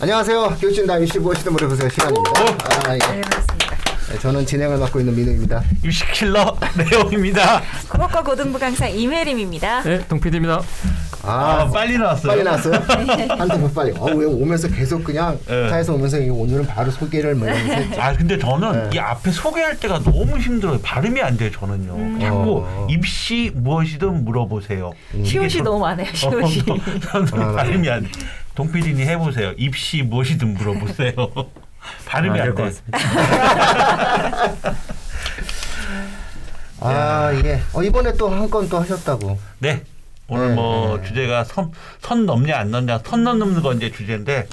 안녕하세요. 교육진다 입시 무엇이든 물어보세요 시간입니다. 아, 예. 네, 그렇습니다. 네, 저는 진행을 맡고 있는 민우입니다. 유식킬러 내용입니다. 국어과 고등부 강사 이메림입니다. 네, 동PD입니다. 아, 아, 빨리 나왔어요. 빨리 나왔어요? 한템포 빨리. 어, 왜 오면서 계속 그냥 네. 차에서 오면서 오늘은 바로 소개를 뭐. 아 근데 저는 네. 이 앞에 소개할 때가 너무 힘들어요. 발음이 안 돼요. 저는요. 자꾸 어. 입시 무엇이든 물어보세요. 시옷이 이게 너무 많아요. 시옷이. 저- 저는 아, 발음이 안 돼. 동PD님 해보세요. 입시 무엇이든 물어보세요. 발음이 아, 안 돼. 같습니다. 아, 예. 어, 이번에 또 한 건 또 하셨다고. 네. 오늘 네, 뭐 네. 주제가 선, 선 넘냐 안 넘냐 선 넘는 건 이제 주제인데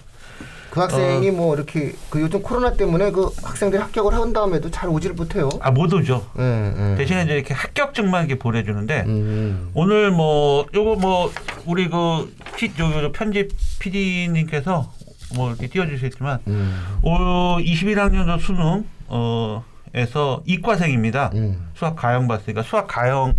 그 학생이 뭐 이렇게 그 요즘 코로나 때문에 그 학생들이 합격을 한 다음에도 잘 오지를 못해요. 아 못 오죠. 예, 예. 대신에 이제 이렇게 합격증만 이렇게 보내주는데 음. 오늘 뭐 요거 뭐 우리 그 피, 요, 요 편집 PD님께서 뭐 이렇게 띄워주셨지만 음. 올 21학년도 수능 어 에서 이과생입니다. 음. 수학 가형 봤으니까 수학 가형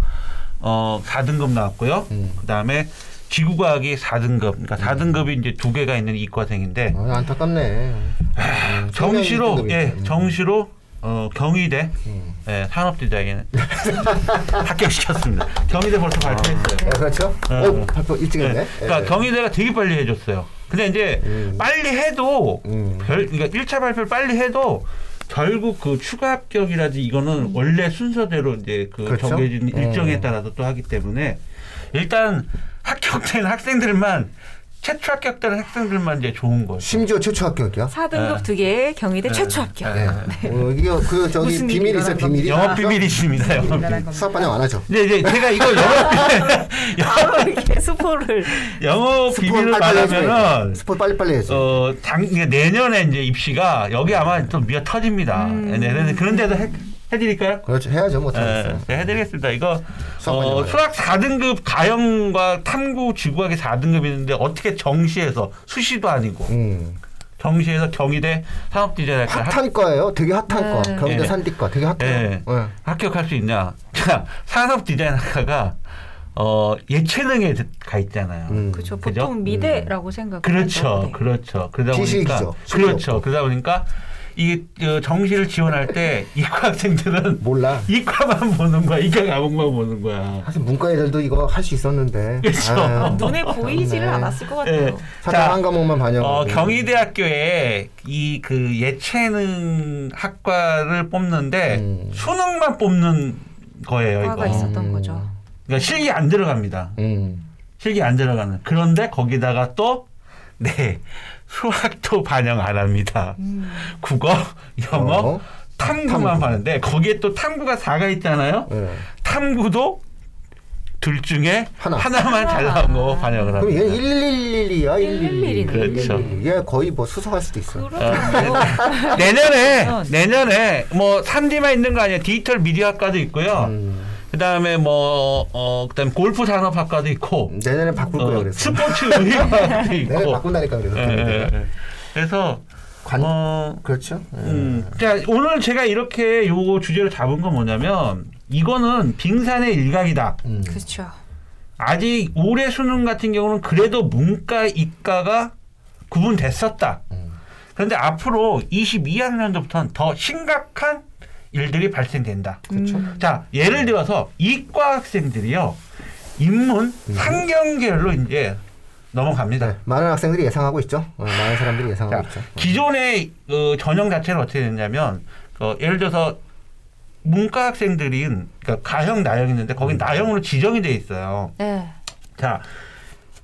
어 4등급 나왔고요. 음. 그다음에 지구과학이 4등급. 그러니까 4등급이 이제 두 개가 있는 이과생인데 어, 안타깝네. 음, 정시로 성적이 예, 좀- 정시로 어 경희대 음. 예, 산업 디자인 합격시켰습니다. 경희대 벌써 발표했어요. 예, 그렇죠? 네. 어, 발표 일찍 했네. 네. 그러니까 예. 경희대가 되게 빨리 해줬어요. 근데 이제 음. 빨리 해도 음. 별 그러니까 1차 발표를 빨리 해도 결국 그 추가 합격이라든지 이거는 원래 순서대로 이제 그 그렇죠? 정해진 일정에 음. 따라서 또 하기 때문에 일단 합격된 학생들만 최초 합격된 학생들만 이제 좋은 거죠. 심지어 최초 합격이야. 4등급 네. 두 개, 경희대 네. 최초 합격. 네. 어, 이게 그 저기 무슨 비밀 있어요, 일어난 비밀이. 영업 비밀이 있습니다. 영업 비밀. 겁니다. 수학 반영 안 하죠. 이제 제가 이거 영업 바로 이렇게 스포를. 영업 비밀을. 말하면은 스포 빨리빨리 해야지. 어, 당, 내년에 이제 입시가 여기 아마 좀 미어 터집니다. 음. 네, 네, 그런데도 해, 해드릴까요? 그렇죠. 해야죠. 못 네, 하겠어요. 네, 해드리겠습니다. 이거 수학 어, 수학 4등급 가형과 탐구 지구학이 4등급이 있는데 어떻게 정시에서 수시도 아니고 음. 정시에서 경희대 산업디자인학과 합- 핫한 과예요. 되게 핫한 네. 과. 경희대 네. 산디과. 되게 핫해요. 네. 네. 합격할 수 있냐? 자, 산업디자인학과가 어, 예체능에 가 있잖아요. 음. 그렇죠. 그죠? 보통 미대라고 생각. 그렇죠, 그렇죠. 그러다 보니까 지식이죠. 그렇죠. 그러다 보니까 이 어, 정시를 지원할 때 이과 학생들은 몰라. 이과만 보는 거야, 이과 과목만 보는 거야. 사실 문과 애들도 이거 할 수 있었는데. 그렇죠. 아유, 눈에 보이지를 네. 않았을 것 예. 같아요. 사실 한 과목만 반영. 어, 경희대학교에 이 그 예체능 학과를 뽑는데 음. 수능만 뽑는 거예요, 과가 이거. 있었던 거죠. 그러니까 실기 안 들어갑니다. 음. 실기 안 들어가는. 그런데 거기다가 또 네. 수학도 반영 안 합니다. 음. 국어, 영어, 어? 탐구만 탐구. 하는데 거기에 또 탐구가 4가 있잖아요. 네. 탐구도 둘 중에 하나. 하나만 잘 나온 거 반영을 그럼 합니다. 얘는 111이야. 111. 111. 그렇죠. 얘 거의 뭐 수석할 수도 있어. 아, 그렇죠. 내년에 어. 내년에 뭐 3D만 있는 거 아니에요. 디지털 미디어학과도 있고요. 음. 그다음에 뭐 어, 그다음 골프 산업학과도 있고 내년에 바꿀 거야 어, 그래서. 스포츠 의학과도 내년에 있고. 바꾼다니까 그래서. 예, 예, 예. 그래서 관 어, 그렇죠. 예. 음. 자, 오늘 제가 이렇게 요 주제를 잡은 건 뭐냐면 이거는 빙산의 일각이다. 음. 그렇죠. 아직 올해 수능 같은 경우는 그래도 문과 이과가 구분됐었다. 음. 그런데 앞으로 22학년도부터는 더 심각한 일들이 발생된다. 그렇죠. 음. 자, 예를 들어서 이과 학생들이요. 인문 상경계열로 이제 넘어갑니다. 네, 많은 학생들이 예상하고 있죠. 어, 많은 사람들이 예상하고 자, 있죠. 기존의 어, 전형 자체는 어떻게 됐냐면 어, 예를 들어서 문과 학생들이 그러니까 가형 나형 있는데 거기 음. 나형으로 지정이 돼 있어요. 네. 자,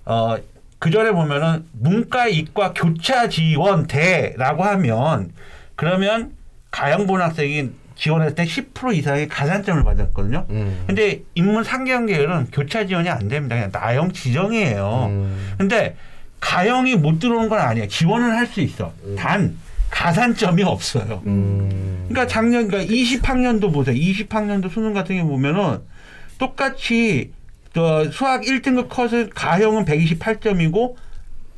어, 그 전에 보면은 문과 이과 교차 지원 대라고 하면 그러면 가형본 학생이 지원할 때10% 이상의 가산점을 받았거든요. 음. 근데 인문 상경 계열은 교차 지원이 안 됩니다. 그냥 나형 지정이에요. 음. 근데 가형이 못 들어오는 건 아니에요. 지원은 할 수 있어. 단 가산점이 없어요. 음. 그러니까 작년 그러니까 20학년도 보세요. 20학년도 수능 같은 경우 보면은 똑같이 저 수학 1등급 컷은 가형은 128점이고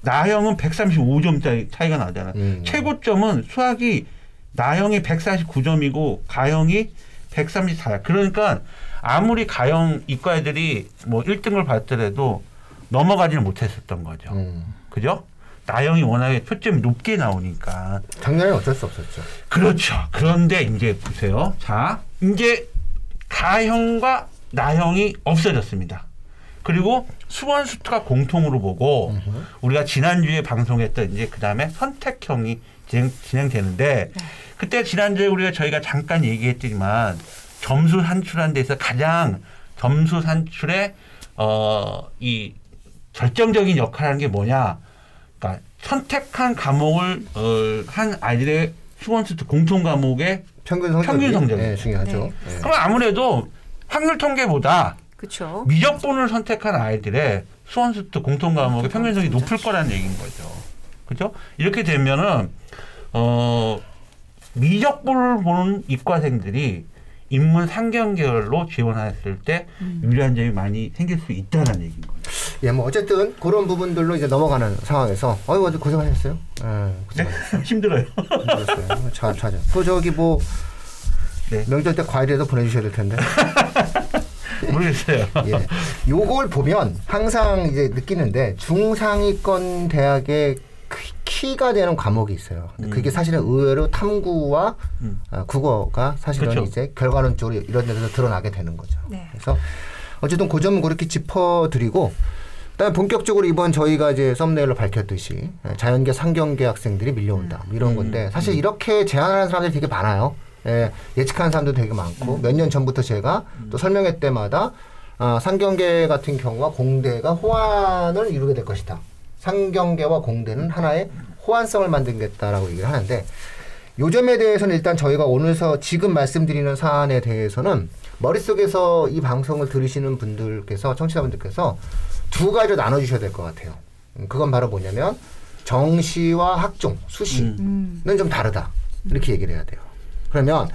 나형은 135점 차이, 차이가 나잖아요. 음. 최고점은 수학이 나형이 149점이고 가형이 134야. 그러니까 아무리 가형 이과 애들이 뭐 1등을 받더라도 넘어가지는 못했었던 거죠. 음. 그죠? 나영이 워낙에 표점이 높게 나오니까 작년에는 어쩔 수 없었죠. 그렇죠. 그런데 이제 보세요. 자, 이제 가형과 나형이 없어졌습니다. 그리고 수원 수트가 공통으로 보고 우리가 지난주에 방송했던 이제 그 다음에 선택형이 진행, 진행되는데 그때 지난주에 우리가 저희가 잠깐 얘기했지만 점수 산출한 데서 가장 점수 산출에 어 이 결정적인 역할을 하는 게 뭐냐? 그러니까 선택한 과목을 어, 한 아이들의 수원 수트 공통 과목의 평균 성적이 평균 성적이. 네, 중요하죠. 네. 네. 그럼 아무래도 확률 통계보다 그렇죠. 미적분을 선택한 아이들의 수원수트 공통 과목의 평균 성이 높을 거라는 얘기인 거죠. 그죠? 이렇게 되면은 어 미적분을 보는 이과생들이 인문 상경 계열로 지원했을 때 유리한 점이 많이 생길 수 있다는 얘기인 거죠. 예, 뭐 어쨌든 그런 부분들로 이제 넘어가는 상황에서 어이구 아주 고생하셨어요. 예, 고생하셨어요. 힘들어요. 힘들었어요. 자, 자자. 그 저기 뭐 네. 명절 때 과일이라도 보내주셔야 될 텐데. 모르겠어요. 예. 요걸 보면 항상 이제 느끼는데 중상위권 대학의 키- 키가 되는 과목이 있어요. 근데 그게 음. 사실은 의외로 탐구와 음. 아, 국어가 사실은 그렇죠. 이제 결과론적으로 이런 데서 드러나게 되는 거죠. 네. 그래서 어쨌든 그 점은 그렇게 짚어드리고 그다음에 본격적으로 이번 저희가 이제 썸네일로 밝혔듯이 예, 자연계 상경계 학생들이 밀려온다 뭐 이런 음. 건데 사실 이렇게 제안하는 사람들이 되게 많아요. 예, 예측하는 사람도 되게 음. 많고 몇년 전부터 제가 또 설명회 때마다 아, 상경계 같은 경우와 공대가 호환을 이루게 될 것이다. 상경계와 공대는 하나의 호환성을 만들겠다라고 얘기를 하는데 요 점에 대해서는 일단 저희가 오늘서 지금 말씀드리는 사안에 대해서는 머릿속에서 이 방송을 들으시는 분들께서 청취자분들께서 두 가지로 나눠 주셔야 될 것 같아요. 음, 그건 바로 뭐냐면 정시와 학종, 수시는 음. 좀 다르다. 이렇게 얘기를 해야 돼요. 그러면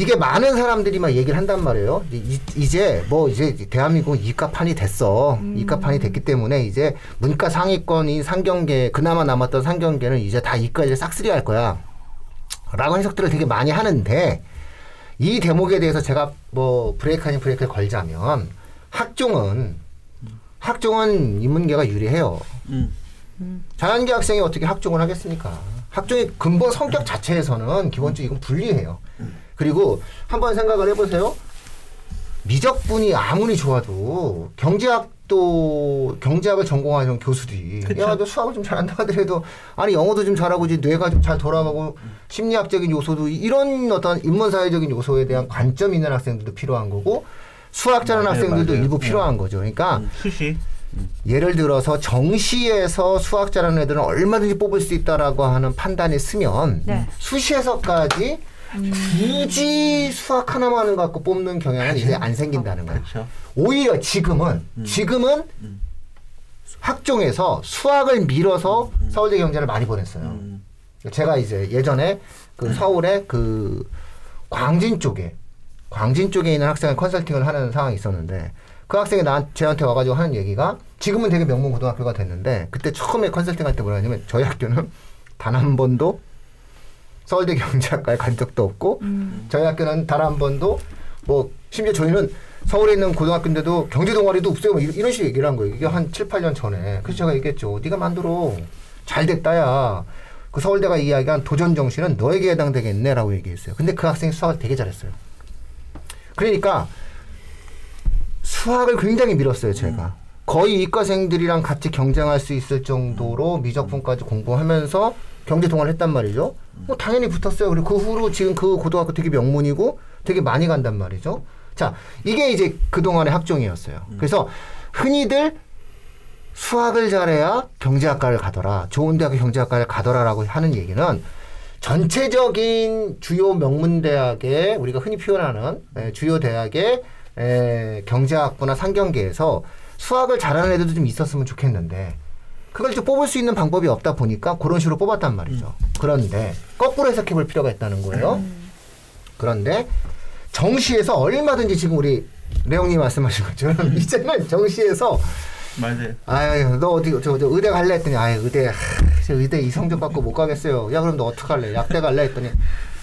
이게 많은 사람들이 막 얘기를 한단 말이에요. 이- 이제 뭐 이제 대한민국 이과판이 됐어. 이과판이 됐기 때문에 이제 문과 상위권인 상경계 그나마 남았던 상경계는 이제 다 이과를 싹쓸이 할 거야. 라고 해석들을 되게 많이 하는데 이 대목에 대해서 제가 뭐 브레이크 아닌 브레이크를 걸자면 학종은 학종은 인문계가 유리해요. 음. 자연계 학생이 어떻게 학종을 하겠습니까? 학종의 근본 성격 자체에서는 기본적으로 이건 불리해요. 그리고 한번 생각을 해보세요. 미적분이 아무리 좋아도 경제학도 경제학을 전공하는 교수들이 그쵸. 야, 너 수학을 좀 잘한다 하더라도 아니 영어도 좀 잘하고 이제 뇌가 좀 잘 돌아가고 심리학적인 요소도 이런 어떤 인문사회적인 요소에 대한 관점이 있는 학생들도 필요한 거고 수학 잘하는 맞아요, 학생들도 맞아요. 일부 네. 필요한 거죠. 그러니까 음, 수시. 예를 들어서 정시에서 수학 잘하는 애들은 얼마든지 뽑을 수 있다라고 하는 판단이 쓰면 네. 수시에서까지 굳이 수학 하나만 을 갖고 뽑는 경향은 이제 안 생긴다는 거예요. 그렇죠. 오히려 지금은 지금은 학종에서 수학을 밀어서 서울대 경제를 많이 보냈어요. 음. 제가 이제 예전에 그 서울의 그 광진 쪽에 광진 쪽에 있는 학생을 컨설팅을 하는 상황이 있었는데 그 학생이 나 저한테 와가지고 하는 얘기가 지금은 되게 명문 고등학교가 됐는데 그때 처음에 컨설팅 할 때 뭐라 하냐면 저희 학교는 단 한 번도 서울대 경제학과에 간 적도 없고 저희 학교는 단 한 번도 뭐 심지어 저희는 서울에 있는 고등학교인데도 경제 동아리도 없어요. 뭐 이런, 식의 얘기를 한 거예요. 이게 한 7, 8년 전에. 그래서 제가 얘기했죠. 네가 만들어. 잘 됐다야. 그 서울대가 이야기한 도전 정신은 너에게 해당되겠네라고 얘기했어요. 근데 그 학생이 수학을 되게 잘했어요. 그러니까 수학을 굉장히 밀었어요, 제가. 거의 이과생들이랑 같이 경쟁할 수 있을 정도로 미적분까지 공부하면서 경제 동아를 했단 말이죠. 뭐 당연히 붙었어요. 그리고 그 후로 지금 그 고등학교 되게 명문이고 되게 많이 간단 말이죠. 자, 이게 이제 그동안의 학종이었어요. 그래서 흔히들 수학을 잘해야 경제학과를 가더라. 좋은 대학의 경제학과를 가더라라고 하는 얘기는 전체적인 주요 명문 대학의 우리가 흔히 표현하는 에, 주요 대학의 에, 경제학부나 상경계에서 수학을 잘하는 애들도 좀 있었으면 좋겠는데 그걸 좀 뽑을 수 있는 방법이 없다 보니까 그런 식으로 뽑았단 말이죠. 그런데 거꾸로 해석해 볼 필요가 있다는 거예요. 그런데 정시에서 얼마든지 지금 우리 레옹님 말씀하신 것처럼 이제는 정시에서 맞아요. 아유 너 어디 저, 저 의대 갈래 했더니 아유 의대 하, 저 의대 이 성적 받고 못 가겠어요. 야 그럼 너 어떡 할래? 약대 갈래 했더니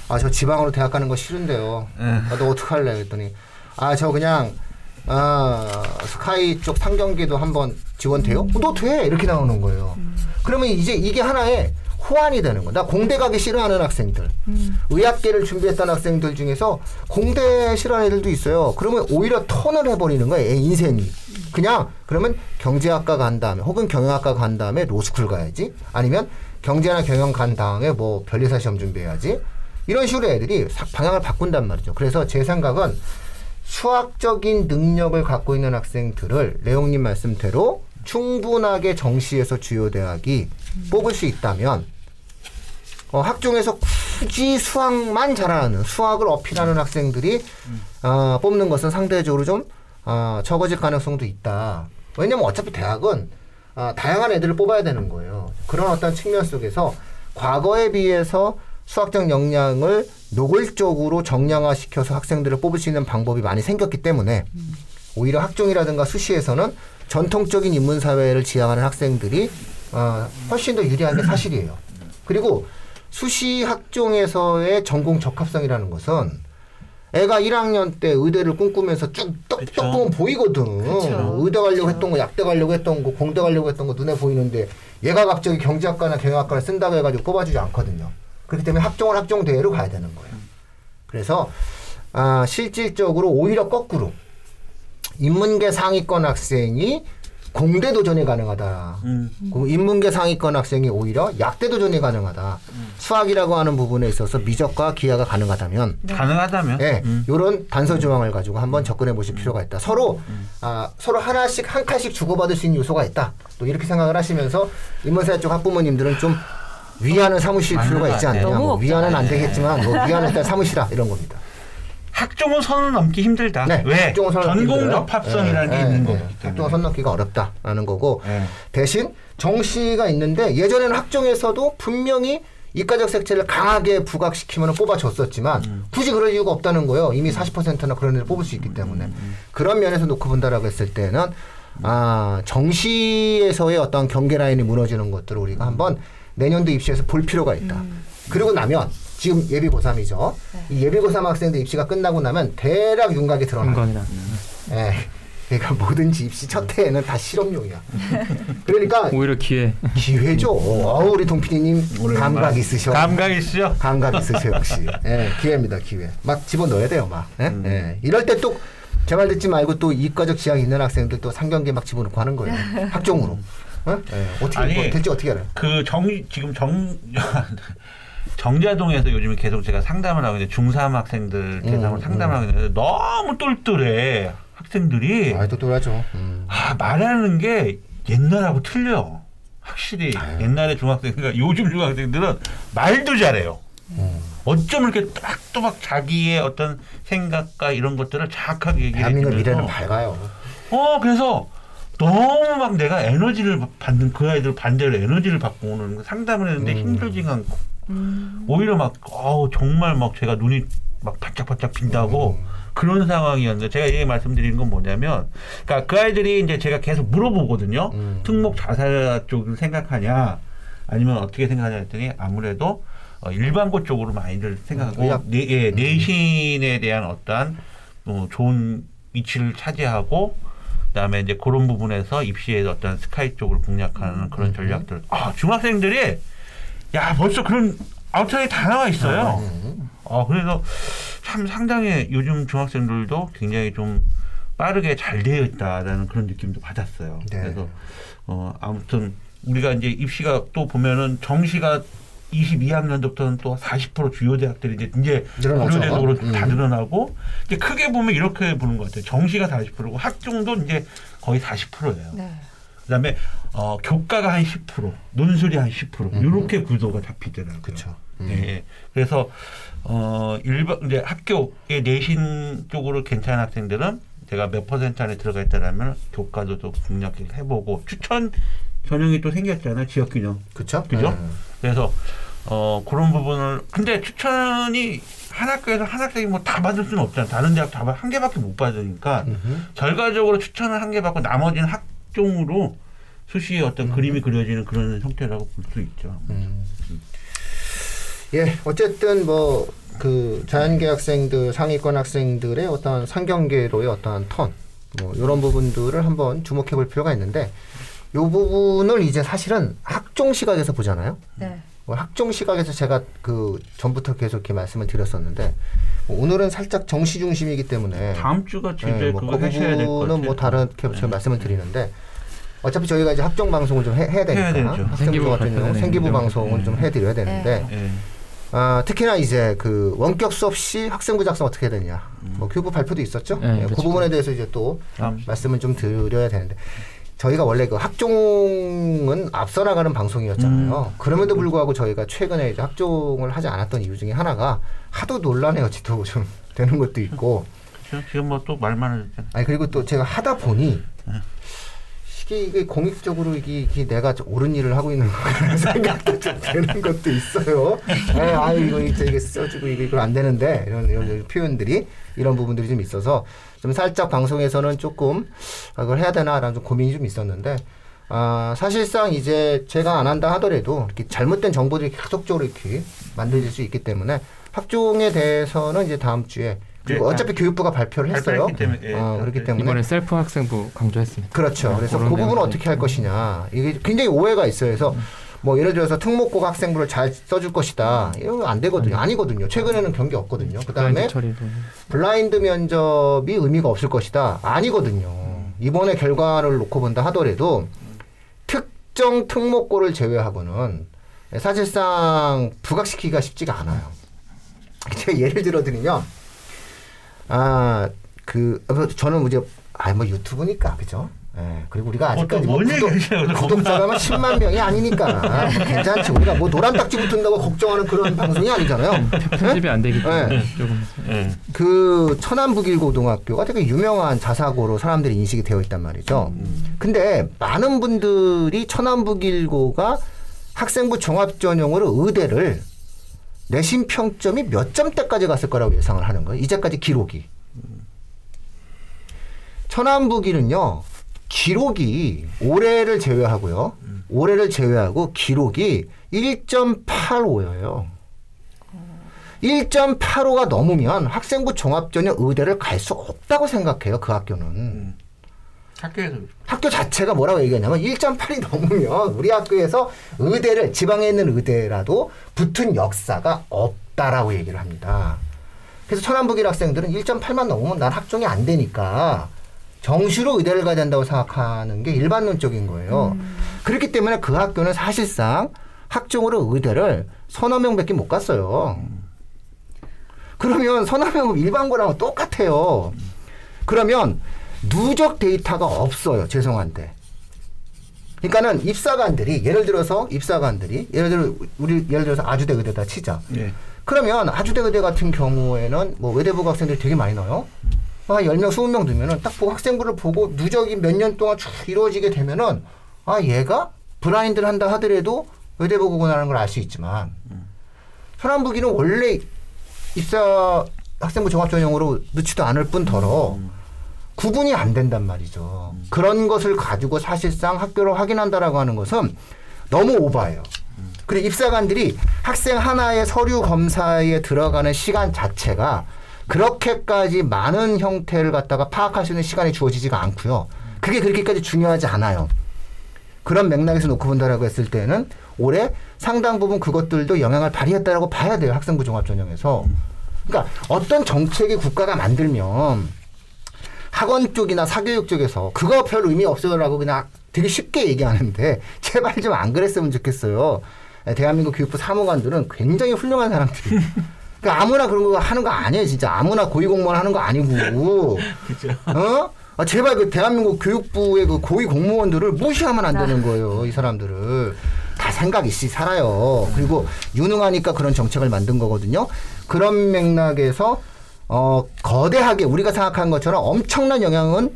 아 저 지방으로 대학 가는 거 싫은데요. 응. 아, 너 어떡 할래? 했더니 아 저 그냥 아 스카이 쪽 상경계도 한번 지원돼요? 어, 너 돼! 이렇게 나오는 거예요. 그러면 이제 이게 하나의 호환이 되는 거야. 나 공대 가기 싫어하는 학생들, 의학계를 준비했던 학생들 중에서 공대 싫어하는 애들도 있어요. 그러면 오히려 턴을 해버리는 거야, 얘 인생이. 그냥 그러면 경제학과 간 다음에 혹은 경영학과 간 다음에 로스쿨 가야지. 아니면 경제나 경영 간 다음에 뭐 변리사 시험 준비해야지. 이런 식으로 애들이 사- 방향을 바꾼단 말이죠. 그래서 제 생각은 수학적인 능력을 갖고 있는 학생들을 레옹님 말씀대로 충분하게 정시에서 주요 대학이 뽑을 수 있다면 어, 학종에서 굳이 수학만 잘하는 수학을 어필하는 학생들이 어, 뽑는 것은 상대적으로 좀 어, 적어질 가능성도 있다. 왜냐면 어차피 대학은 어, 다양한 애들을 뽑아야 되는 거예요. 그런 어떤 측면 속에서 과거에 비해서 수학적 역량을 노골적으로 정량화시켜서 학생들을 뽑을 수 있는 방법이 많이 생겼기 때문에 오히려 학종이라든가 수시에서는 전통적인 인문사회를 지향하는 학생들이 어, 훨씬 더 유리한 게 사실이에요. 그리고 수시 학종에서의 전공 적합성이라는 것은 애가 1학년 때 의대를 꿈꾸면서 쭉 떡, 그쵸. 떡 보면 보이거든. 그쵸. 의대 가려고 했던 거, 약대 가려고 했던 거, 공대 가려고 했던 거 눈에 보이는데 얘가 갑자기 경제학과나 경영학과를 쓴다고 해가지고 뽑아주지 않거든요. 그렇기 때문에 학종은 학종 대회로 가야 되는 거예요. 그래서 아, 실질적으로 오히려 거꾸로 인문계 상위권 학생이 공대 도전이 가능하다. 음. 그 인문계 상위권 학생이 오히려 약대 도전이 가능하다. 수학이라고 하는 부분에 있어서 미적과 기하가 가능하다면 가능하다면. 예, 음. 요런 단서 조항을 가지고 한번 접근해 보실 필요가 있다. 서로 아, 서로 하나씩 한 칸씩 주고받을 수 있는 요소가 있다. 또 이렇게 생각을 하시면서 인문사회 쪽 학부모님들은 좀 삼으실 맞는 필요가 것 있지. 않느냐. 뭐 위안은 안. 되겠지만 뭐 위안을 일단 삼으시라 이런 겁니다. 학종은 선을 넘기 힘들다. 네, 왜? 학종은 전공 힘들어요. 적합성이라는 예, 게 예, 있는 예. 거기 학종은 때문에. 선 넘기가 어렵다라는 거고 예. 대신 정시가 있는데 예전에는 학종에서도 분명히 이과적 색채를 강하게 부각시키면 뽑아줬었지만 음. 굳이 그럴 이유가 없다는 거예요. 이미 40%나 그런 애를 뽑을 수 있기 때문에 음, 그런 면에서 놓고 본다라고 했을 때는 아 정시에서의 어떤 경계 라인이 무너지는 것들을 우리가 한번 내년도 입시에서 볼 필요가 있다. 그리고 나면 지금 예비 고3이죠. 이 예비 고3 학생들 입시가 끝나고 나면 대략 윤곽이 드러나요. 예. 그러니까 뭐든지 입시 첫 해에는 다 실험용이야. 그러니까 오히려 기회. 기회죠. 어우, 우리 동PD님 감각 있으셔. 감각 있으죠? 감각 있으셔 역시. 예, 기회입니다, 기회. 막 집어 넣어야 돼요, 막. 예? 예. 이럴 때또제말 듣지 말고 또 이과적 지향이 있는 학생들 또 상경계 막 집어넣고 하는 거예요. 학종으로. 어? 예. 어떻게 아니, 뭐 될지 어떻게 알아요? 그 정, 지금 정, 정자동에서 요즘에 계속 제가 상담을 하고 있는데 중3 학생들 대상으로 음, 상담을 하고 있는데 너무 똘똘해. 학생들이. 아, 또 또하죠. 음. 아, 말하는 게 옛날하고 틀려. 확실히 아유. 옛날에 중학생들, 요즘 중학생들은 말도 잘해요. 음. 어쩜 이렇게 또박또박 자기의 어떤 생각과 이런 것들을 정확하게 얘기해 대한민국 미래는 밝아요. 어 그래서 너무 막 내가 에너지를 받는 그 아이들 반대로 에너지를 받고 오는 상담을 했는데 음. 힘들지가 않고 음. 오히려 막 어우 정말 막 제가 눈이 막 바짝바짝 빈다고 음. 그런 상황이었는데 제가 얘기 말씀드리는 건 뭐냐면 그러니까 그 아이들이 이제 제가 계속 물어보거든요 음. 특목 자사 쪽을 생각하냐 아니면 어떻게 생각하냐 했더니 아무래도 어, 일반고 쪽으로 많이들 생각하고 의학. 내, 예, 내신에 대한 어떠한 어, 좋은 위치를 차지하고 그다음에 이제 그런 부분에서 입시에 어떤 스카이 쪽을 공략하는 그런 전략들. 아 중학생들이 야 벌써 그런 아우터에 다 나와 있어요. 음. 어 그래서 참 상당히 요즘 중학생들도 굉장히 좀 빠르게 잘 되어 있다라는 그런 느낌도 받았어요. 네. 그래서 어 아무튼 우리가 이제 입시가 또 보면은 정시가 22학년도부터는 또 40% 주요 대학들이 이제 이제 늘어나죠. 고려대도 음. 다 늘어나고 이제 크게 보면 이렇게 보는 것 같아요. 정시가 40%고 학종도 이제 거의 40%예요. 네. 그다음에 어, 교과가 한 10%, 논술이 한 10% 음. 이렇게 구도가 잡히더라고요. 그쵸. 음. 예. 그래서 어 일반 이제 학교의 내신 쪽으로 괜찮은 학생들은 제가 몇 퍼센트 안에 들어가 있다라면 교과도 또 공략을 해보고 추천 전형이 또 생겼잖아요. 지역 균형. 그쵸? 그죠? 음. 그래서 어 그런 부분을 근데 추천이 한 학교에서 한 학생이 뭐 다 받을 수는 없잖아요. 다른 대학 다한 개밖에 못 받으니까 음흠. 결과적으로 추천을 한 개 받고 나머지는 학종으로 수시의 어떤 그림이 그려지는 그런 형태라고 볼 수 있죠. 음. 예, 어쨌든 뭐 그 자연계 학생들, 상위권 학생들의 어떤 상경계로의 어떠한 턴, 뭐 이런 부분들을 한번 주목해 볼 필요가 있는데 이 부분을 이제 사실은 학종 시각에서 보잖아요. 네. 뭐 학종 시각에서 제가 그 전부터 계속 이렇게 말씀을 드렸었는데 뭐 오늘은 살짝 정시 중심이기 때문에 다음 주가 예, 제일 뭐 그거 그 하셔야 될것 같아요. 부분은 뭐 다르게 제가 말씀을 드리는데 어차피 저희가 이제 학종 방송을 좀 해, 해야 되니까 해야 되죠. 학생부 같은 경우 생기부 내용. 방송을 좀 해드려야 되는데 예. 아, 특히나 이제 그 원격 수업 시 학생부 작성 어떻게 해야 되냐. 음. 뭐 교육부 발표도 있었죠. 네, 예, 그 그렇죠. 부분에 대해서 이제 또. 말씀을 좀 드려야 되는데 저희가 원래 그 학종은 앞서 나가는 방송이었잖아요. 그럼에도 불구하고 저희가 최근에 이제 학종을 하지 않았던 이유 중에 하나가 하도 논란의 여지도 좀 되는 것도 있고 그렇죠. 지금 뭐 또 말만 하잖아요. 아니 그리고 또 제가 하다 보니 이게 이게 공익적으로 이게, 이게 내가 좀 옳은 일을 하고 있는 거라는 생각도 좀 드는 것도 있어요. 에, 아유 이거 이제 이게 써주고 이거 이거 안 되는데 이런 이런 표현들이 이런 부분들이 좀 있어서 좀 살짝 방송에서는 조금 아, 그걸 해야 되나라는 좀 고민이 좀 있었는데 아 사실상 이제 제가 안 한다 하더라도 이렇게 잘못된 정보들이 계속적으로 이렇게 만들어질 수 있기 때문에 학종에 대해서는 이제 다음 주에 그리고 예, 어차피 교육부가 발표를 했어요. 발표했기 때문에, 예. 어, 그렇기 때문에 이번에 셀프 학생부 강조했습니다. 그렇죠. 그래서 그 내용들이 어떻게 할 것이냐. 이게 굉장히 오해가 있어요. 그래서 뭐 예를 들어서 특목고 학생부를 잘 써줄 것이다. 이거 안 되거든요. 아니거든요. 최근에는 경기 없거든요. 그 다음에 블라인드 면접이 의미가 없을 것이다. 아니거든요. 이번에 결과를 놓고 본다 하더라도 특정 특목고를 제외하고는 사실상 부각시키기가 쉽지가 않아요. 제가 예를 들어 드리면 아, 그 어, 저는 이제 아뭐 유튜브니까 그죠? 예. 그리고 우리가 아직까지 뭐뭔 구독? 구독자가 10만 명이 아니니까 뭐 괜찮지. 우리가 뭐 노란 딱지 붙은다고 걱정하는 그런 방송이 아니잖아요. 편집이 안 되기 때문에 네. 조금 예. 그 천안북일고등학교가 되게 유명한 자사고로 사람들이 인식이 되어 있단 말이죠. 근데 많은 분들이 천안북일고가 학생부 종합전형으로 의대를 내신 평점이 몇 점대까지 갔을 거라고 예상을 하는 거예요. 이제까지 기록이. 천안북일은요. 기록이 올해를 제외하고요. 올해를 제외하고 기록이 1.85예요. 1.85가 넘으면 학생부 종합전형 의대를 갈 수 없다고 생각해요. 그 학교는. 학교에서 학교 자체가 뭐라고 얘기하냐면 1.8이 넘으면 우리 학교에서 의대를 지방에 있는 의대라도 붙은 역사가 없다라고 얘기를 합니다. 그래서 천안북일 학생들은 1.8만 넘으면 난 학종이 안 되니까 정시로 의대를 가야 된다고 생각하는 게 일반론적인 거예요. 그렇기 때문에 그 학교는 사실상 학종으로 의대를 서너 명밖에 못 갔어요. 그러면 서너 명은 일반 고랑 똑같아요. 그러면 누적 데이터가 없어요. 죄송한데. 그러니까는 입사관들이 예를 들어서 입사관들이 예를 들어 우리 예를 들어서 아주대 의대다 치자. 예. 그러면 아주대 의대 같은 경우에는 뭐 외대부 학생들이 되게 많이 넣어요. 한 10명, 20명 두면은 딱 보고 학생부를 보고 누적이 몇 년 동안 쭉 이루어지게 되면은 아, 얘가 브라인드를 한다 하더라도 외대부고라는 걸 알 수 있지만 천안북이는 원래 입사 학생부 종합전형으로 넣지도 않을 뿐더러 구분이 안 된단 말이죠. 그런 것을 가지고 사실상 학교를 확인한다라고 하는 것은 너무 오바예요. 그리고 입사관들이 학생 하나의 서류 검사에 들어가는 시간 자체가 그렇게까지 많은 형태를 갖다가 파악할 수 있는 시간이 주어지지가 않고요. 그게 그렇게까지 중요하지 않아요. 그런 맥락에서 놓고 본다라고 했을 때는 올해 상당 부분 그것들도 영향을 발휘했다라고 봐야 돼요. 학생부 종합전형에서. 그러니까 어떤 정책이 국가가 만들면 학원 쪽이나 사교육 쪽에서 그거 별 의미 없어요라고 그냥 되게 쉽게 얘기하는데 제발 좀 안 그랬으면 좋겠어요. 예, 대한민국 교육부 사무관들은 굉장히 훌륭한 사람들이. 그러니까 아무나 그런 거 하는 거 아니에요, 진짜. 아무나 고위공무원 하는 거 아니고. 어? 아, 제발 그 대한민국 교육부의 그 고위 공무원들을 무시하면 안 되는 거예요, 이 사람들을. 다 생각 있이 살아요. 그리고 유능하니까 그런 정책을 만든 거거든요. 그런 맥락에서 어, 거대하게 우리가 생각한 것처럼 엄청난 영향은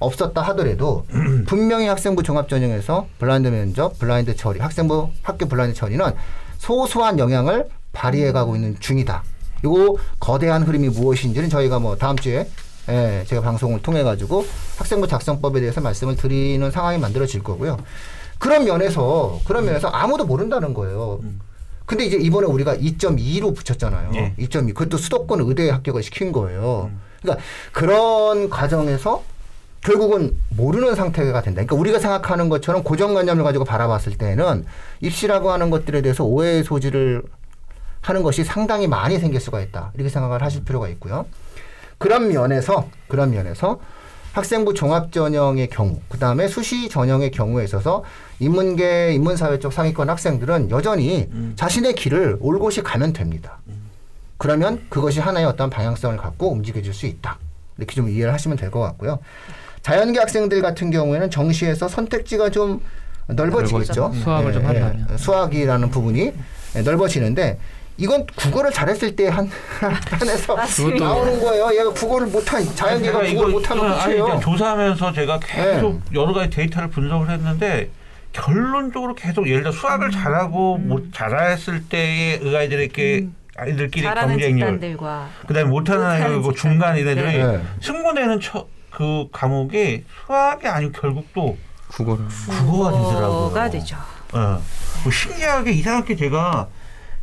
없었다 하더라도 분명히 학생부 종합전형에서 블라인드 면접, 블라인드 처리, 학생부 학교 블라인드 처리는 소소한 영향을 발휘해 가고 있는 중이다. 요 거대한 흐름이 무엇인지는 저희가 뭐 다음 주에 예, 제가 방송을 통해 가지고 학생부 작성법에 대해서 말씀을 드리는 상황이 만들어질 거고요. 그런 면에서 그런 면에서 아무도 모른다는 거예요. 근데 이제 이번에 우리가 2.2로 붙였잖아요. 예. 2.2. 그것도 수도권 의대에 합격을 시킨 거예요. 그러니까 그런 과정에서 결국은 모르는 상태가 된다. 그러니까 우리가 생각하는 것처럼 고정관념을 가지고 바라봤을 때는 입시라고 하는 것들에 대해서 오해의 소지를 하는 것이 상당히 많이 생길 수가 있다. 이렇게 생각을 하실 필요가 있고요. 그런 면에서 그런 면에서 학생부 종합 전형의 경우, 그 다음에 수시 전형의 경우에 있어서 인문계, 인문사회 쪽 상위권 학생들은 여전히 자신의 길을 올곧이 가면 됩니다. 그러면 그것이 하나의 어떤 방향성을 갖고 움직여질 수 있다. 이렇게 좀 이해를 하시면 될 것 같고요. 자연계 학생들 같은 경우에는 정시에서 선택지가 좀 넓어지겠죠. 수학을 좀 하려면. 수학이라는 부분이 넓어지는데 이건 국어를 잘했을 때 한, 한에서 맞습니다. 나오는 거예요. 얘가 국어를 못한, 자연계가 국어를 못하는. 그냥 조사하면서 제가 계속 네. 여러 가지 데이터를 분석을 했는데 결론적으로 계속 예를 들어 수학을 음. 잘하고 못 잘했을 때의 그 아이들에게 아이들끼리 잘하는 경쟁률 집단들과 그다음에 못하는 못하는 아이고 집단. 중간 이네들이 네. 승부내는 처, 그 과목이 수학이 아니고 결국 또 국어를 국어가 되더라고요. 국어가 되죠. 어. 뭐 신기하게 이상하게 제가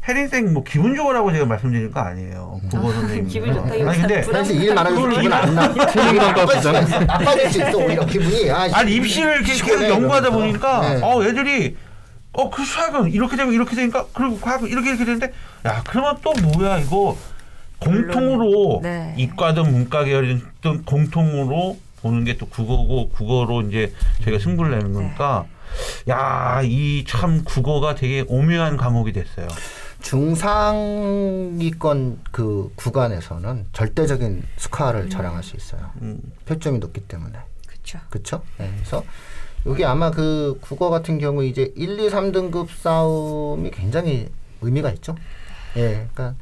혜린생 뭐 기분 좋으라고 제가 말씀드린 거 아니에요. 국어 선생님. 기분 좋다. 아니 근데 사실 일 그걸 기분 안 나. 건가 보다. 나빠질 수 있어, 오히려 기분이. 아, 아니 입시를 계속 연구하다. 보니까 네. 어 애들이 어그 수학은 이렇게 되면 이렇게 되니까 그리고 과학은 이렇게 이렇게 되는데 야 그러면 또 뭐야 이거 공통으로 네. 이과든 문과 계열이든 공통으로 보는 게 또 국어고 국어로 이제 저희가 승부를 내는 거니까 야이 참 국어가 되게 오묘한 과목이 됐어요. 중상위권 그 구간에서는 절대적인 스코어를 자랑할 수 있어요. 음. 표점이 높기 때문에. 그렇죠. 그렇죠? 네, 그래서 여기 아마 그 국어 같은 경우 이제 1, 2, 3등급 싸움이 굉장히 의미가 있죠. 예. 그러니까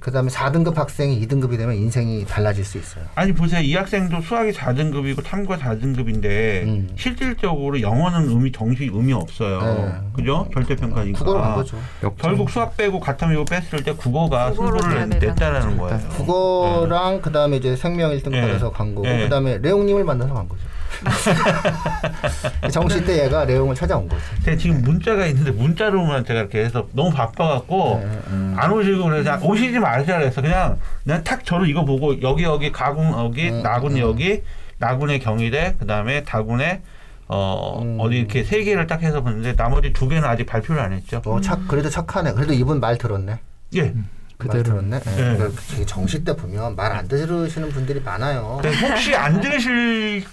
그다음에 4등급 학생이 2등급이 되면 인생이 달라질 수 있어요. 아니 보세요 이 학생도 수학이 4등급이고 탐구가 4등급인데 음. 실질적으로 영어는 의미 정시 의미 없어요. 네. 그죠? 절대평가니까. 국어로 간 거죠. 결국 수학 빼고 가탐이고 뺐을 때 국어가 승부를 냈- 냈다라는 거예요. 국어랑 그다음에 이제 생명 1등 네. 받아서 간 거고 네. 그다음에 레옹님을 만나서 간 거죠. 정시 때 얘가 레옹을 찾아온 거죠. 제가 지금 문자가 있는데 문자로만 제가 이렇게 해서 너무 바빠갖고 네, 음. 안 오시고 그래서 오시지 마시라 그랬어. 그냥 그냥 탁 저를 이거 보고 여기 여기 가군 여기 음, 나군 음. 여기 나군의 경희대 그다음에 다군의 어 음. 어디 이렇게 세 개를 딱 해서 봤는데 나머지 두 개는 아직 발표를 안 했죠. 어, 착 그래도 착하네. 그래도 이분 말 들었네. 예. 말 그대로. 들었네. 예. 네. 그 정시 때 보면 말 안 들으시는 분들이 많아요. 근데 혹시 안 들으실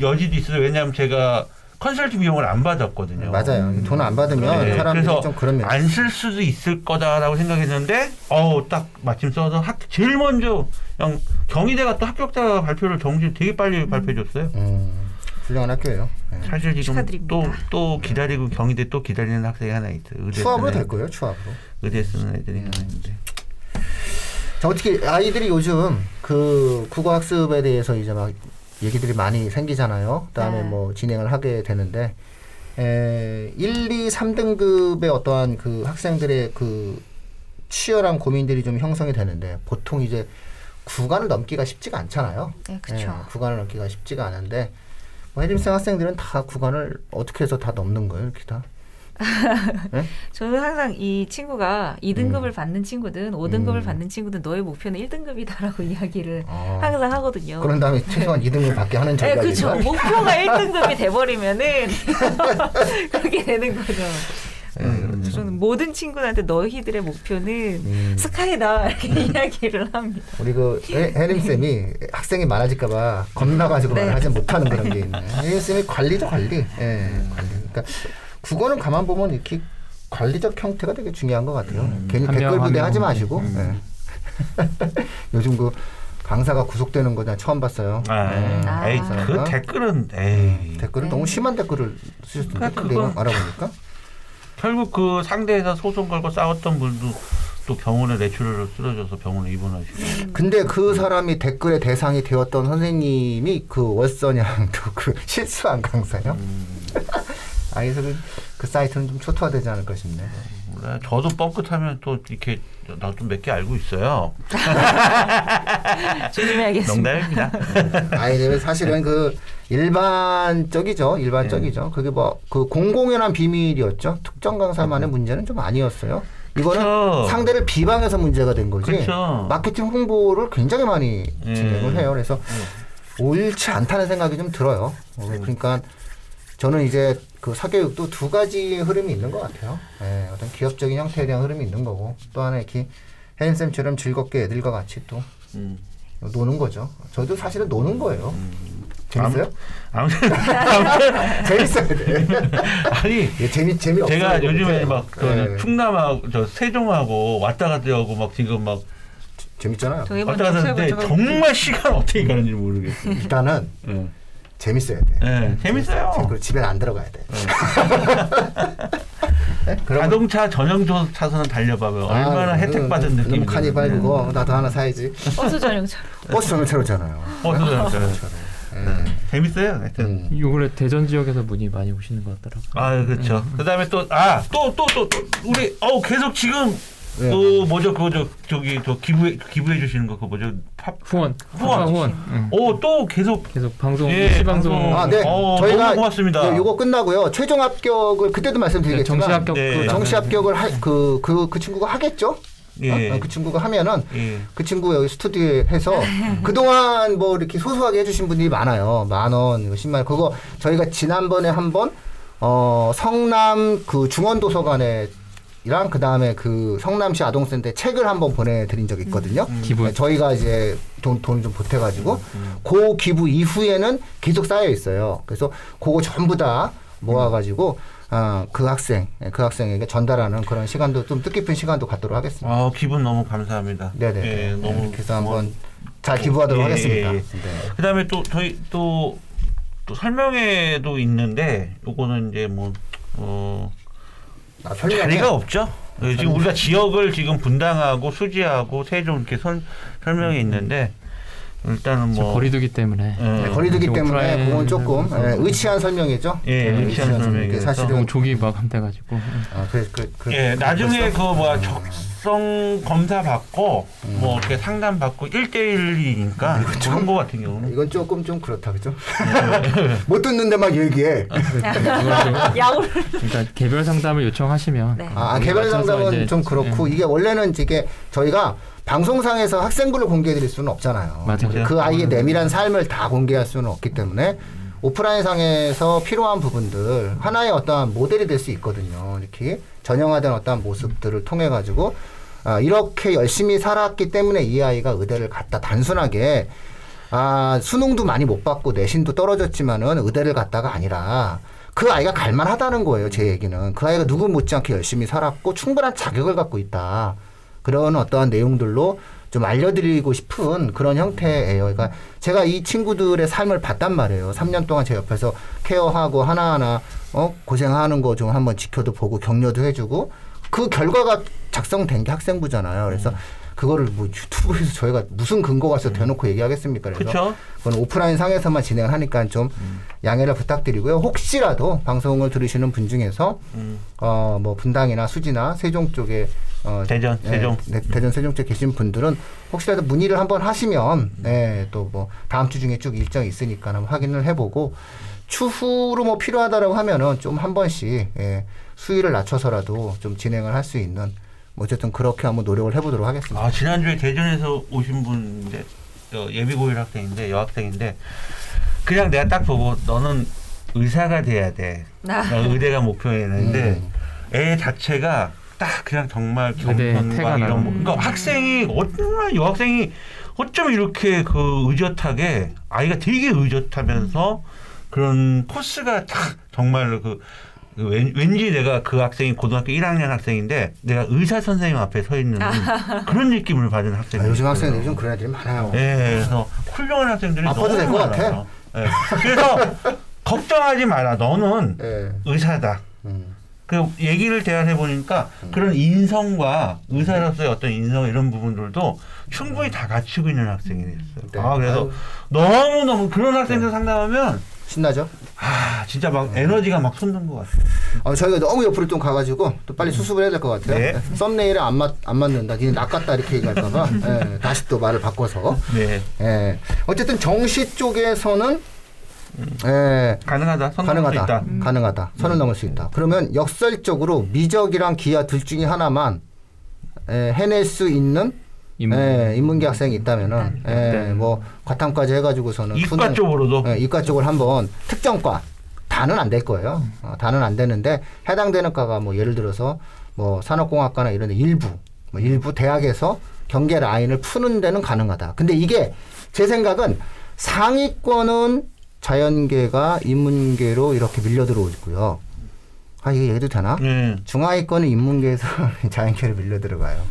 여지도 있어요. 왜냐하면 제가 컨설팅 비용을 안 받았거든요. 맞아요. 돈안 받으면 네, 사람들이 그래서 좀 그런 면. 안쓸 수도 있을 거다라고 생각했는데 어우 딱 마침 써서 학 제일 먼저 그냥 경희대가 또 합격자 발표를 정시 되게 빨리 발표해 줬어요. 음, 훌륭한 학교예요. 네. 사실 지금 축하드립니다. 또또 기다리고 경희대 또 기다리는 학생이 하나 있어요. 의대 추합으로 될 거예요. 추합으로. 의대 쓰는 애들이 하나 있는데. 자, 어떻게 아이들이 요즘 그 국어 학습에 대해서 이제 막 얘기들이 많이 생기잖아요. 그다음에 네. 뭐 진행을 하게 되는데 에, 1, 2, 3등급의 어떠한 그 학생들의 그 치열한 고민들이 좀 형성이 되는데 보통 이제 구간을 넘기가 쉽지가 않잖아요. 네, 그렇죠. 예, 구간을 넘기가 쉽지가 않은데 뭐 해림생 학생들은 다 구간을 어떻게 해서 다 넘는 거예요, 이렇게 다. 저는 항상 이 친구가 2등급을 음. 받는 친구든 5등급을 음. 받는 친구든 너의 목표는 1등급이다라고 이야기를 아, 항상 하거든요. 그런 다음에 최소한 2등급 받게 하는 네, 전략이 그렇죠. 목표가 1등급이 돼버리면은 그렇게 되는 거죠. 음. 저는 모든 친구들한테 너희들의 목표는 음. 스카이다 이렇게 이야기를 합니다. 우리 그 해- 혜림 쌤이 학생이 많아질까봐 겁나가지고 네. 말을 하지 못하는 그런 게 있네. 혜림 쌤이 관리죠 관리. 예, 관리. 그러니까 국어는 가만 보면 이렇게 관리적 형태가 되게 중요한 것 같아요. 괜히 한 명, 댓글 한 부대 명. 하지 마시고. 음. 예. 요즘 그 강사가 구속되는 거나 처음 봤어요. 아, 예. 아. 에이 그 강사가. 댓글은 에이 댓글은 네. 너무 심한 댓글을 쓰셨던데 그러니까 알아보니까. 결국 그 상대에서 소송 걸고 싸웠던 분도 또 병원에 뇌출혈을 쓰러져서 병원에 입원하시고. 근데 그 사람이 댓글의 대상이 되었던 선생님이 그 월선양도 그 실수한 강사요. 음. 아이들은 그 사이트는 좀 초토화되지 않을까 싶네. 몰라요. 저도 뻥끗하면 또 이렇게 나도 몇개 알고 있어요. 조심해야겠습니다. 농담입니다. 아이들은 사실은 그 일반적이죠. 일반적이죠. 그게 뭐 그 공공연한 비밀이었죠. 특정 강사만의 문제는 좀 아니었어요. 이거는 그쵸. 상대를 비방해서 문제가 된 거지. 그쵸. 마케팅 홍보를 굉장히 많이 예. 진행을 해요. 그래서 옳지 않다는 생각이 좀 들어요. 어, 그러니까 저는 이제 그 사교육도 두 가지 흐름이 있는 것 같아요. 예, 어떤 기업적인 형태에 대한 흐름이 있는 거고 또 하나 이렇게 혜인 쌤처럼 즐겁게 애들과 같이 또 음. 노는 거죠. 저도 사실은 노는 거예요. 재밌어요? 아무튼 아무튼 재밌어야 돼. 아니 예, 재미 재미 없어요. 제가 요즘에 이렇게. 막그 예, 충남하고 저 세종하고 왔다 갔다 하고 막 지금 막 재밌잖아요. 왔다 갔다 하는데 정말 시간 어떻게 가는지 모르겠어요. 일단은 예. 재밌어야 돼. 예, 재밌어요. 그리고 집에 안 들어가야 돼. 네? 자동차 전용 조- 차선을 달려봐면 얼마나 아, 혜택 받은 느낌이 카니발 그거 나도 하나 사야지. 버스 전용차로. 버스 전용차로잖아요. 어, 예. 재밌어요. 하여튼. 음. 요 근래 대전 지역에서 문이 많이 오시는 것 같더라고요. 아 그렇죠. 그다음에 또 아 또 또 또 우리 어 계속 지금 네. 그 뭐죠 그거 저 저기 저 기부해 기부해 주시는 거 그거 뭐죠 팝. 후원, 후원. 후원. 응. 오또 계속 계속 방송, 예, 시방송, 방송. 아, 네. 어, 저희가 너무 고맙습니다. 네, 요거 끝나고요. 최종 합격을 그때도 말씀드리겠지만 네, 정시 합격 네. 그 정시 합격을 그그 그, 그 친구가 하겠죠? 예. 어? 그 친구가 하면은 예. 그 친구 여기 스튜디오에 해서 그동안 뭐 이렇게 소소하게 해주신 분들이 많아요. 만 원, 10만 원. 그거 저희가 지난번에 한번 어, 성남 그 중원도서관에 이랑 그 다음에 그 성남시 아동센터에 책을 한번 보내드린 적이 있거든요. 기부. 네, 저희가 이제 돈, 돈을 좀 보태가지고 그 기부 이후에는 계속 쌓여 있어요. 그래서 그거 전부 다 모아가지고 아, 그 학생, 예, 그 학생에게 전달하는 그런 시간도 좀 뜻깊은 시간도 갖도록 하겠습니다. 아 기분 너무 감사합니다. 네네. 예, 너무 이렇게 해서 한번 잘 기부하도록 예, 하겠습니다. 예, 예. 네. 그다음에 또 저희 또, 또 설명회도 있는데 요거는 이제 뭐 어, 아. 자리가 없죠. 예, 지금 우리가 지역을 지금 분당하고 수지하고 세종 이렇게 설, 설명이 있는데 일단은 저뭐 거리두기 때문에 예. 네, 거리두기 때문에 그건 조금 예, 의치한 설명이죠. 예, 네, 의치한 설명이라서. 사실은 조기 마감돼가지고 응. 아, 그, 그, 그, 예, 그- 나중에? 그 뭐야 적성 검사 받고 뭐 이렇게 상담 받고 1대1이니까 그런 거 같은 경우는 이건 조금 좀 그렇다 그죠? 못 듣는데 막 얘기해. 야구를. 일단 개별 상담을 요청하시면 네. 아, 거기에 개별 상담은 이제- 좀 그렇고 예. 이게 원래는 이게 저희가 방송상에서 학생부를 공개해드릴 수는 없잖아요. 맞아요. 그 아이의 내밀한 삶을 다 공개할 수는 없기 때문에 오프라인 상에서 필요한 부분들 하나의 어떠한 모델이 될 수 있거든요. 이렇게 전형화된 어떠한 모습들을 통해 가지고 아, 이렇게 열심히 살았기 때문에 이 아이가 의대를 갔다 단순하게 아, 수능도 많이 못 받고 내신도 떨어졌지만은 의대를 갔다가 아니라 그 아이가 갈만하다는 거예요. 제 얘기는 그 아이가 누구 못지않게 열심히 살았고 충분한 자격을 갖고 있다. 그런 어떠한 내용들로 좀 알려드리고 싶은 그런 형태예요. 그러니까 제가 이 친구들의 삶을 봤단 말이에요. 3년 동안 제 옆에서 케어하고 하나하나 어 고생하는 거 좀 한번 지켜도 보고 격려도 해주고 그 결과가 작성된 게 학생부잖아요. 그래서 그거를 뭐 유튜브에서 저희가 무슨 근거가 있어 대놓고 얘기하겠습니까? 그래서. 그건 오프라인 상에서만 진행을 하니까 좀 양해를 부탁드리고요. 혹시라도 방송을 들으시는 분 중에서 음. 어뭐 분당이나 수지나 세종 쪽에 어, 대전, 예, 세종. 네, 대전 세종 쪽에 계신 분들은 혹시라도 문의를 한번 하시면 예, 또뭐 다음 주 중에 쭉 일정이 있으니까 한번 확인을 해보고 추후로 뭐 필요하다라고 하면은 좀 한 번씩 예, 수위를 낮춰서라도 좀 진행을 할 수 있는 뭐 어쨌든 그렇게 한번 노력을 해보도록 하겠습니다. 아 지난주에 대전에서 오신 분인데 저 예비고일 학생인데 여학생인데 그냥 내가 딱 보고 너는 의사가 돼야 돼. 아. 나 의대가 목표였는데 음. 애 자체가 딱 그냥 정말 의대 경선과 태가 이런. 뭐 그러니까 학생이 어쩌면 여학생이 어쩜 이렇게 그 의젓하게 아이가 되게 의젓하면서 그런 코스가 딱 정말로 그그 왠, 왠지 내가 그 학생이 고등학교 1학년 학생인데 내가 의사 선생님 앞에 서 있는 그런 느낌을 받은 학생이 아, 요즘. 학생들 요즘 그런 애들이 많아요. 예, 그래서 훌륭한 학생들이 아파도 너무 될것 같아. 많아요. 예. 그래서 걱정하지 마라. 너는 예. 의사다. 음. 그 얘기를 대화해 보니까 그런 인성과 의사로서의 어떤 인성 이런 부분들도 충분히 다 갖추고 있는 학생이 됐어요. 네. 아 그래서. 너무 너무 그런 학생들 상담하면 신나죠? 아 진짜 막 에너지가 막 솟는 것 같아요. 어, 저희가 너무 옆으로 좀 가가지고 또 빨리 수습을 해야 될 것 같아요. 네. 네. 썸네일에 안, 맞, 안 맞는다. 니네 낚았다 이렇게 얘기할까봐 예, 다시 또 말을 바꿔서. 네 예. 어쨌든 정시 쪽에서는 예, 가능하다. 선 가능하다. 있다. 가능하다. 선을 넘을 수 있다. 그러면 역설적으로 미적이랑 기하 둘 중에 하나만 예, 해낼 수 있는 인문. 예, 인문계 학생이 있다면은 예, 네. 뭐 과탐까지 해가지고서는 이과 수능- 쪽으로도 예, 이과 쪽을 한번 특정과 다는 안 될 거예요. 어, 다는 안 되는데 해당되는 과가 뭐 예를 들어서 뭐 산업공학과나 이런 데 일부 뭐 일부 대학에서 경계 라인을 푸는 데는 가능하다. 근데 이게 제 생각은 상위권은 자연계가 인문계로 이렇게 밀려 들어오고요. 아 이게 얘기도 되나? 예. 중하위권은 인문계에서 자연계로 밀려 들어가요.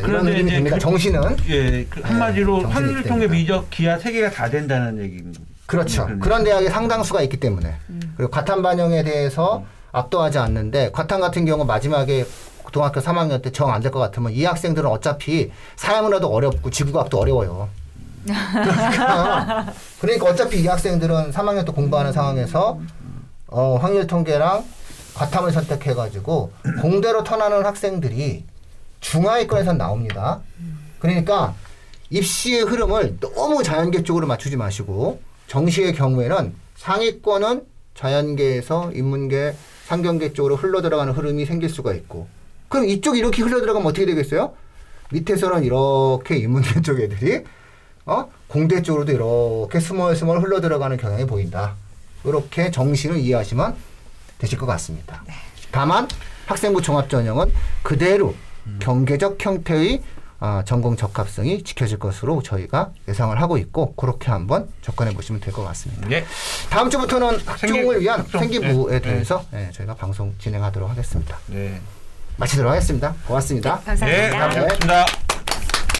자, 이런 이제 됩니다. 그- 정신은 예, 그 한마디로 네, 정신이 환율 통계 있다니까. 미적 기하 세 개가 다 된다는 얘기입니다. 그렇죠. 그러네요. 그런 대학이 상당수가 있기 때문에 그리고 과탐 반영에 대해서 압도하지 않는데 과탐 같은 경우 마지막에 고등학교 3학년 때 정 안 될 것 같으면 이 학생들은 어차피 사회문화도 어렵고 지구과학도 어려워요. 그러니까, 그러니까 어차피 이 학생들은 3학년 때 공부하는 상황에서 어, 확률 통계랑 과탐을 선택해가지고 공대로 턴하는 학생들이 중하위권에서 나옵니다. 그러니까 입시의 흐름을 너무 자연계 쪽으로 맞추지 마시고 정시의 경우에는 상위권은 자연계에서 인문계, 상경계 쪽으로 흘러 들어가는 흐름이 생길 수가 있고 그럼 이쪽이 이렇게 흘러 들어가면 어떻게 되겠어요? 밑에서는 이렇게 인문계 쪽 애들이 어? 공대 쪽으로도 이렇게 스멀스멀 흘러 들어가는 경향이 보인다. 이렇게 정신을 이해하시면 되실 것 같습니다. 다만 학생부 종합 전형은 그대로 경계적 형태의 아, 전공 적합성이 지켜질 것으로 저희가 예상을 하고 있고 그렇게 한번 접근해 보시면 될 것 같습니다. 예. 다음 주부터는 학종을 위한 학종, 생기부에 네, 대해서 예, 저희가 방송 진행하도록 하겠습니다. 네. 마치도록 하겠습니다. 고맙습니다. 감사합니다. 예, 감사합니다.